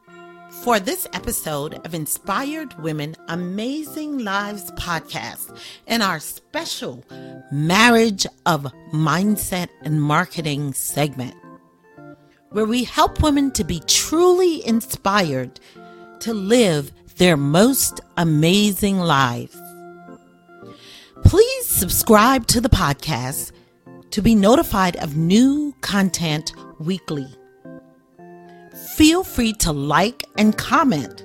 for this episode of Inspired Women Amazing Lives podcast and our special Marriage of Mindset and Marketing segment, where we help women to be truly inspired to live their most amazing lives. Please subscribe to the podcast to be notified of new content weekly. Feel free to like and comment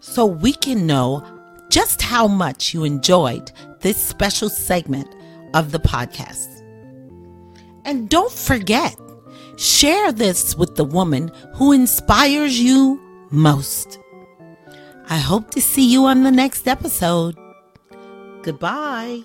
so we can know just how much you enjoyed this special segment of the podcast. And don't forget, share this with the woman who inspires you most. I hope to see you on the next episode. Goodbye.